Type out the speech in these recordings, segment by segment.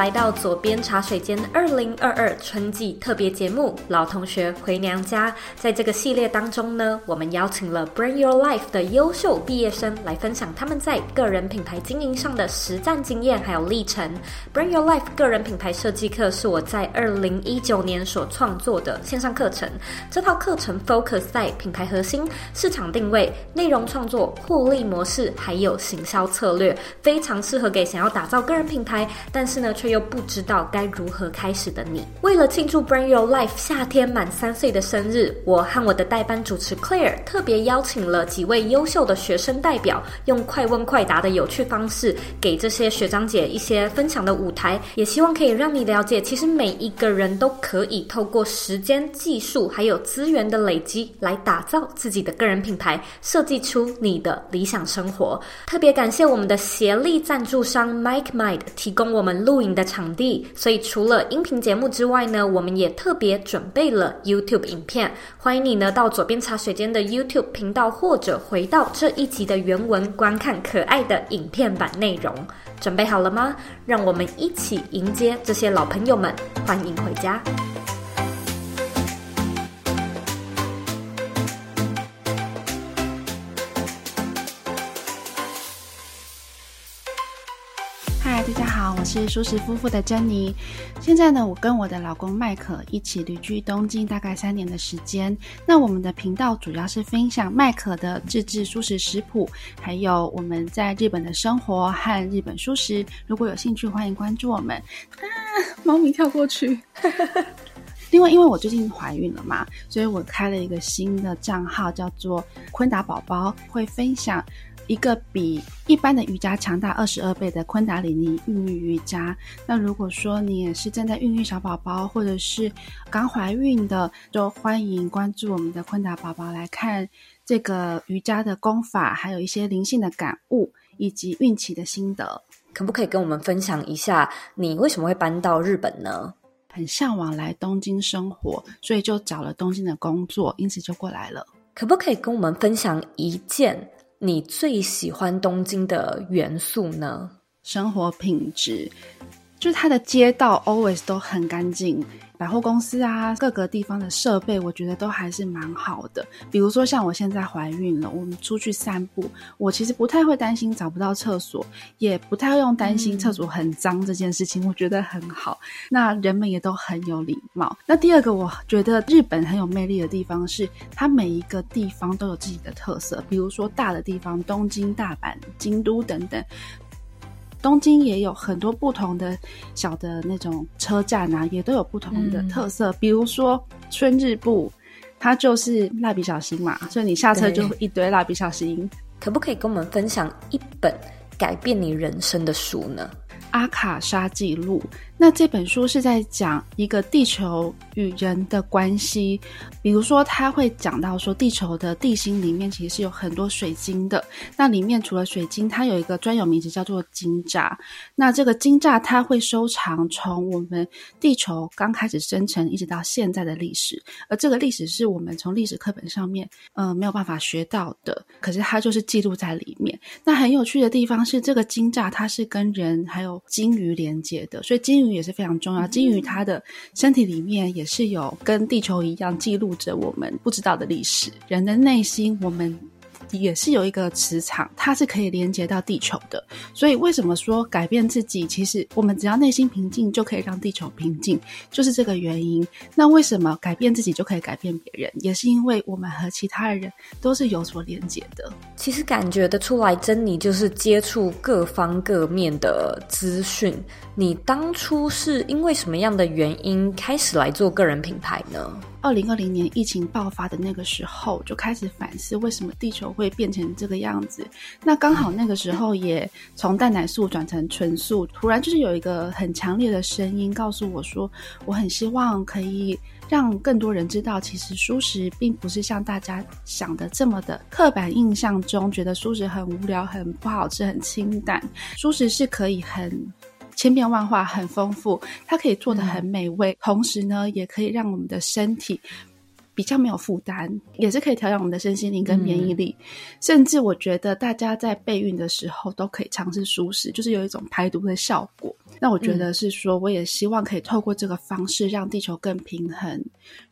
来到左边茶水间二零二二春季特别节目《老同学回娘家》。在这个系列当中呢，我们邀请了 Brand Your Life 的优秀毕业生来分享他们在个人品牌经营上的实战经验还有历程。Brand Your Life 个人品牌设计课是我在二零一九年所创作的线上课程。这套课程 focus 在品牌核心、市场定位、内容创作、获利模式还有行销策略，非常适合给想要打造个人品牌，但是呢却又不知道该如何开始的你。为了庆祝 Brand Your Life 夏天满三岁的生日，我和我的代班主持 Claire 特别邀请了几位优秀的学生代表，用快问快答的有趣方式，给这些学长姐一些分享的舞台，也希望可以让你了解，其实每一个人都可以透过时间、技术还有资源的累积，来打造自己的个人品牌，设计出你的理想生活。特别感谢我们的协力赞助商 MikeMind 提供我们录影的场地，所以除了音频节目之外呢，我们也特别准备了 YouTube 影片。欢迎你呢到左边茶水间的 YouTube 频道，或者回到这一集的原文观看可爱的影片版内容。准备好了吗？让我们一起迎接这些老朋友们，欢迎回家。是舒食夫妇的珍妮，现在呢，我跟我的老公麦克一起旅居东京大概三年的时间。那我们的频道主要是分享麦克的自制舒食食谱，还有我们在日本的生活和日本舒食。如果有兴趣，欢迎关注我们。啊，猫咪跳过去。另外，因为我最近怀孕了嘛，所以我开了一个新的账号，叫做坤达宝宝，会分享。一个比一般的瑜伽强大二十二倍的昆达里尼孕育瑜伽。那如果说你也是正在孕育小宝宝，或者是刚怀孕的，就欢迎关注我们的昆达宝宝来看这个瑜伽的功法，还有一些灵性的感悟以及孕期的心得。可不可以跟我们分享一下，你为什么会搬到日本呢？很向往来东京生活，所以就找了东京的工作，因此就过来了。可不可以跟我们分享一件？你最喜欢东京的元素呢？生活品质，就是它的街道 always 都很干净。百货公司啊，各个地方的设备，我觉得都还是蛮好的。比如说像我现在怀孕了，我们出去散步，我其实不太会担心找不到厕所，也不太会用担心厕所很脏这件事情，我觉得很好。那人们也都很有礼貌。那第二个，我觉得日本很有魅力的地方是，它每一个地方都有自己的特色。比如说大的地方，东京、大阪、京都等等。东京也有很多不同的小的那种车站啊，也都有不同的特色。嗯、比如说春日部，它就是蜡笔小新嘛，所以你下车就一堆蜡笔小新。可不可以跟我们分享一本改变你人生的书呢？阿卡莎记录。那这本书是在讲一个地球与人的关系，比如说他会讲到说，地球的地心里面其实是有很多水晶的。那里面除了水晶，它有一个专有名词叫做金栅。那这个金栅它会收藏从我们地球刚开始生成一直到现在的历史，而这个历史是我们从历史课本上面呃没有办法学到的，可是它就是记录在里面。那很有趣的地方是，这个金栅它是跟人还有鲸鱼连接的，所以鲸鱼。也是非常重要。金鱼它的身体里面也是有跟地球一样记录着我们不知道的历史。人的内心，我们。也是有一个磁场，它是可以连接到地球的。所以为什么说改变自己，其实我们只要内心平静，就可以让地球平静，就是这个原因。那为什么改变自己就可以改变别人？也是因为我们和其他人都是有所连接的。其实感觉得出来，珍妮就是接触各方各面的资讯。你当初是因为什么样的原因开始来做个人品牌呢？二零二零年疫情爆发的那个时候，就开始反思为什么地球会变成这个样子。那刚好那个时候也从蛋奶素转成纯素，突然就是有一个很强烈的声音告诉我说，我很希望可以让更多人知道，其实素食并不是像大家想的这么的刻板印象中觉得素食很无聊、很不好吃、很清淡。素食是可以很。千变万化，很丰富，它可以做的很美味，嗯、同时呢，也可以让我们的身体比较没有负担，也是可以调养我们的身心灵跟免疫力。嗯、甚至我觉得大家在备孕的时候都可以尝试舒适，就是有一种排毒的效果。那我觉得是说，我也希望可以透过这个方式让地球更平衡，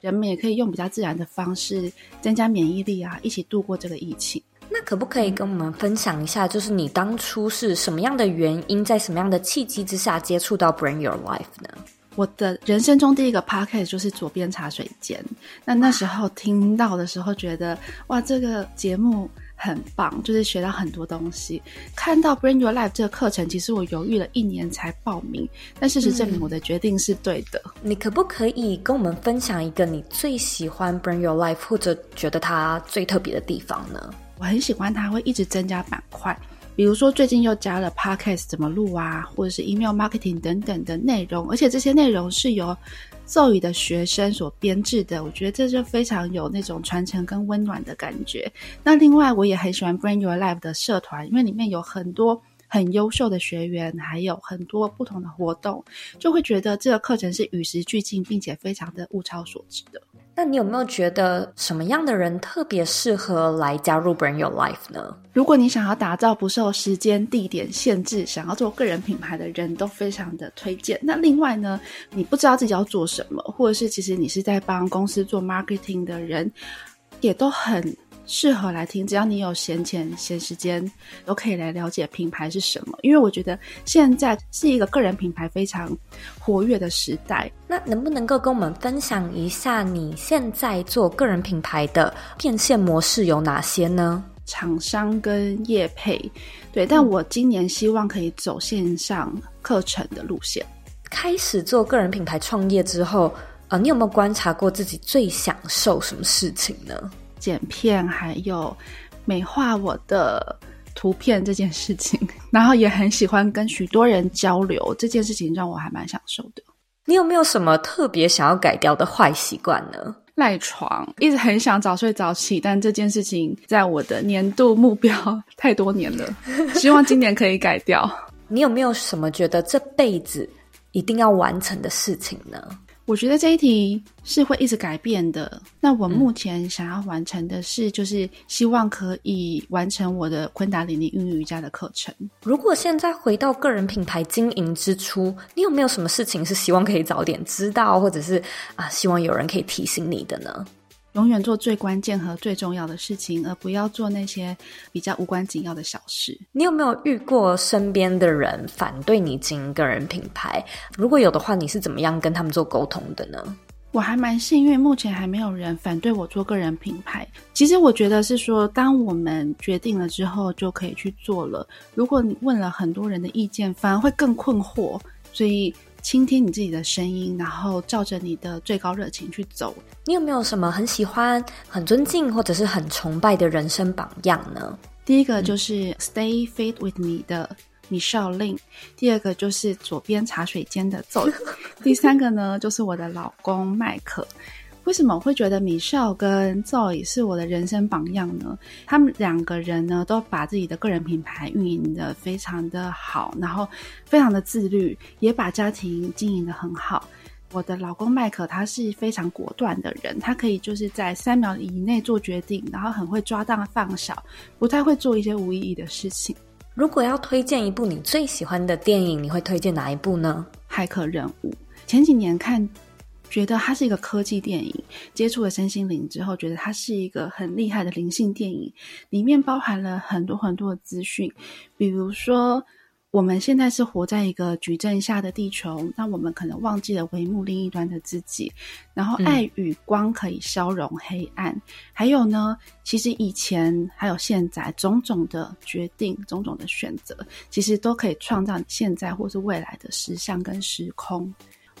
人们也可以用比较自然的方式增加免疫力啊，一起度过这个疫情。那可不可以跟我们分享一下，就是你当初是什么样的原因，在什么样的契机之下接触到 Bring Your Life 呢？我的人生中第一个 podcast 就是左边茶水间。那那时候听到的时候，觉得哇，这个节目很棒，就是学到很多东西。看到 Bring Your Life 这个课程，其实我犹豫了一年才报名，但事实证明我的决定是对的。嗯，你可不可以跟我们分享一个你最喜欢 Bring Your Life 或者觉得它最特别的地方呢？我很喜欢它会一直增加板块，比如说最近又加了 Podcast 怎么录啊，或者是 Email Marketing 等等的内容，而且这些内容是由咒语的学生所编制的，我觉得这就非常有那种传承跟温暖的感觉。那另外我也很喜欢 Bring Your Life 的社团，因为里面有很多很优秀的学员，还有很多不同的活动，就会觉得这个课程是与时俱进，并且非常的物超所值的。那你有没有觉得什么样的人特别适合来加入 Bring Your Life 呢？如果你想要打造不受时间、地点限制，想要做个人品牌的人都非常的推荐。那另外呢，你不知道自己要做什么，或者是其实你是在帮公司做 marketing 的人，也都很。适合来听，只要你有闲钱、闲时间，都可以来了解品牌是什么。因为我觉得现在是一个个人品牌非常活跃的时代。那能不能够跟我们分享一下你现在做个人品牌的变现模式有哪些呢？厂商跟业配，对，但我今年希望可以走线上课程的路线。开始做个人品牌创业之后，呃，你有没有观察过自己最享受什么事情呢？剪片，还有美化我的图片这件事情，然后也很喜欢跟许多人交流，这件事情让我还蛮享受的。你有没有什么特别想要改掉的坏习惯呢？赖床，一直很想早睡早起，但这件事情在我的年度目标太多年了，希望今年可以改掉。你有没有什么觉得这辈子一定要完成的事情呢？我觉得这一题是会一直改变的。那我目前想要完成的是，就是希望可以完成我的昆达里尼孕育瑜伽的课程。如果现在回到个人品牌经营之初，你有没有什么事情是希望可以早点知道，或者是啊，希望有人可以提醒你的呢？永远做最关键和最重要的事情，而不要做那些比较无关紧要的小事。你有没有遇过身边的人反对你经营个人品牌？如果有的话，你是怎么样跟他们做沟通的呢？我还蛮幸运，目前还没有人反对我做个人品牌。其实我觉得是说，当我们决定了之后，就可以去做了。如果你问了很多人的意见，反而会更困惑。所以。倾听你自己的声音，然后照着你的最高热情去走。你有没有什么很喜欢、很尊敬或者是很崇拜的人生榜样呢？第一个就是 Stay Fit with Me 的 Michelle Lin，第二个就是左边茶水间的 Zoe，第三个呢就是我的老公麦克。为什么我会觉得 Michelle 跟 Zoe 是我的人生榜样呢？他们两个人呢，都把自己的个人品牌运营的非常的好，然后非常的自律，也把家庭经营的很好。我的老公麦克他是非常果断的人，他可以就是在三秒以内做决定，然后很会抓大放小，不太会做一些无意义的事情。如果要推荐一部你最喜欢的电影，你会推荐哪一部呢？骇客任务。前几年看。觉得它是一个科技电影，接触了身心灵之后，觉得它是一个很厉害的灵性电影，里面包含了很多很多的资讯，比如说我们现在是活在一个矩阵下的地球，那我们可能忘记了帷幕另一端的自己，然后爱与光可以消融黑暗，嗯、还有呢，其实以前还有现在种种的决定，种种的选择，其实都可以创造现在或是未来的实相跟时空。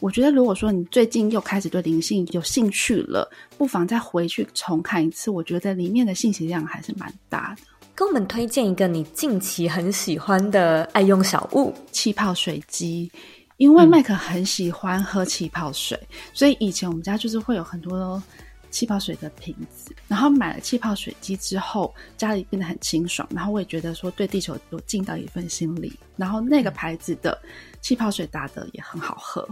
我觉得，如果说你最近又开始对灵性有兴趣了，不妨再回去重看一次。我觉得里面的信息量还是蛮大的。跟我们推荐一个你近期很喜欢的爱用小物——气泡水机。因为麦克很喜欢喝气泡水，嗯、所以以前我们家就是会有很多气泡水的瓶子。然后买了气泡水机之后，家里变得很清爽。然后我也觉得说，对地球有尽到一份心力。然后那个牌子的气泡水打的也很好喝。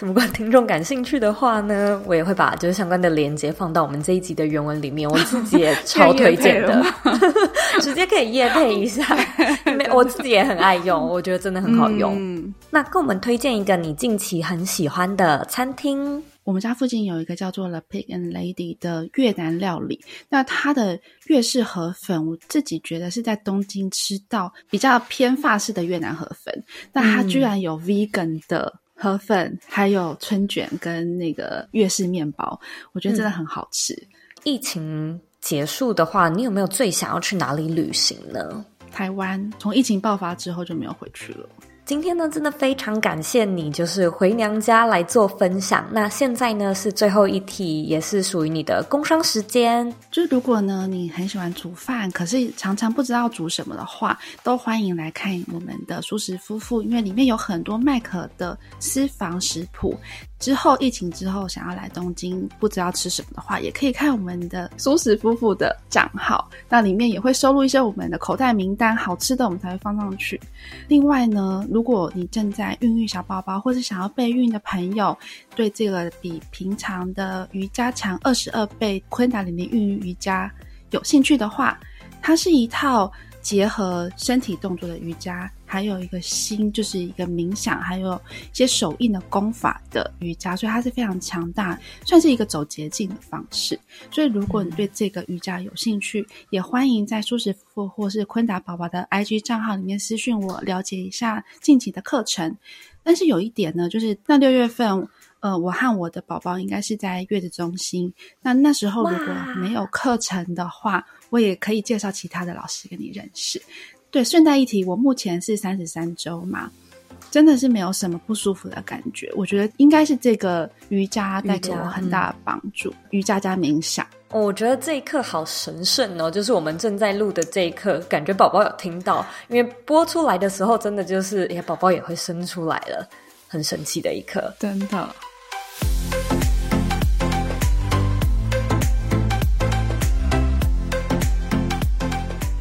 如果听众感兴趣的话呢，我也会把就是相关的链接放到我们这一集的原文里面。我自己也超推荐的，直接可以夜配一下，没我自己也很爱用，我觉得真的很好用。嗯，那跟我们推荐一个你近期很喜欢的餐厅。我们家附近有一个叫做 The Pig and Lady 的越南料理，那它的越式河粉，我自己觉得是在东京吃到比较偏法式的越南河粉，那它居然有 vegan 的。河粉，还有春卷跟那个粤式面包，我觉得真的很好吃。嗯。疫情结束的话，你有没有最想要去哪里旅行呢？台湾，从疫情爆发之后就没有回去了。今天呢，真的非常感谢你，就是回娘家来做分享。那现在呢，是最后一题，也是属于你的工商时间。就如果呢，你很喜欢煮饭，可是常常不知道煮什么的话，都欢迎来看我们的蔬食夫妇，因为里面有很多麦克的私房食谱。之后疫情之后，想要来东京不知道吃什么的话，也可以看我们的蔬食夫妇的账号，那里面也会收录一些我们的口袋名单，好吃的我们才会放上去。另外呢，如果你正在孕育小宝宝，或是想要备孕的朋友，对这个比平常的瑜伽强二十二倍昆达里尼孕育瑜伽有兴趣的话，它是一套结合身体动作的瑜伽。还有一个心，就是一个冥想，还有一些手印的功法的瑜伽，所以它是非常强大，算是一个走捷径的方式。所以如果你对这个瑜伽有兴趣，嗯、也欢迎在舒适夫妇或是坤达宝宝的 IG 账号里面私讯我，了解一下近期的课程。但是有一点呢，就是那六月份，呃，我和我的宝宝应该是在月子中心，那那时候如果没有课程的话，我也可以介绍其他的老师跟你认识。对，顺带一提，我目前是三十三周嘛，真的是没有什么不舒服的感觉。我觉得应该是这个瑜伽带给我很大的帮助，瑜伽，嗯、瑜伽加冥想。我觉得这一刻好神圣哦，就是我们正在录的这一刻，感觉宝宝有听到，因为播出来的时候，真的就是，哎，宝宝也会生出来了，很神奇的一刻，真的。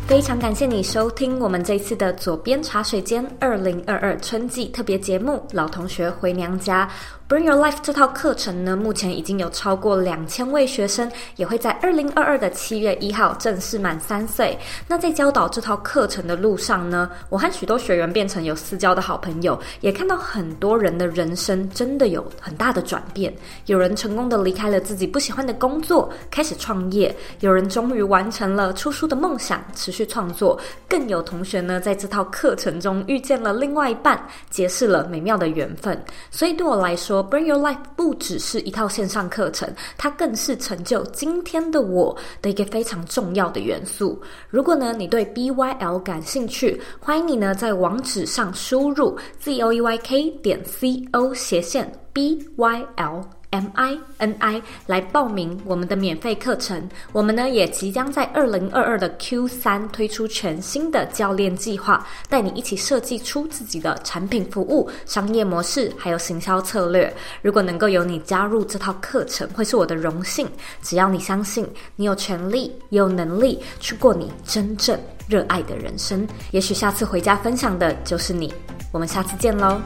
非常感谢你收听我们这次的左边茶水间二零二二春季特别节目《老同学回娘家》。Bring Your Life 这套课程呢，目前已经有超过两千位学生，也会在二零二二的七月一号正式满三岁。那在教导这套课程的路上呢，我和许多学员变成有私交的好朋友，也看到很多人的人生真的有很大的转变。有人成功的离开了自己不喜欢的工作，开始创业；有人终于完成了出书的梦想，持续创作；更有同学呢，在这套课程中遇见了另外一半，结识了美妙的缘分。所以对我来说，说 Bring Your Life 不只是一套线上课程，它更是成就今天的我的一个非常重要的元素。如果呢，你对 BYL 感兴趣，欢迎你呢在网址上输入 zoeyk 点 co 斜线 BYL。M I N I 来报名我们的免费课程。我们呢也即将在二零二二的 Q 三推出全新的教练计划，带你一起设计出自己的产品服务、商业模式，还有行销策略。如果能够有你加入这套课程，会是我的荣幸。只要你相信，你有权利，也有能力去过你真正热爱的人生。也许下次回家分享的就是你。我们下次见喽。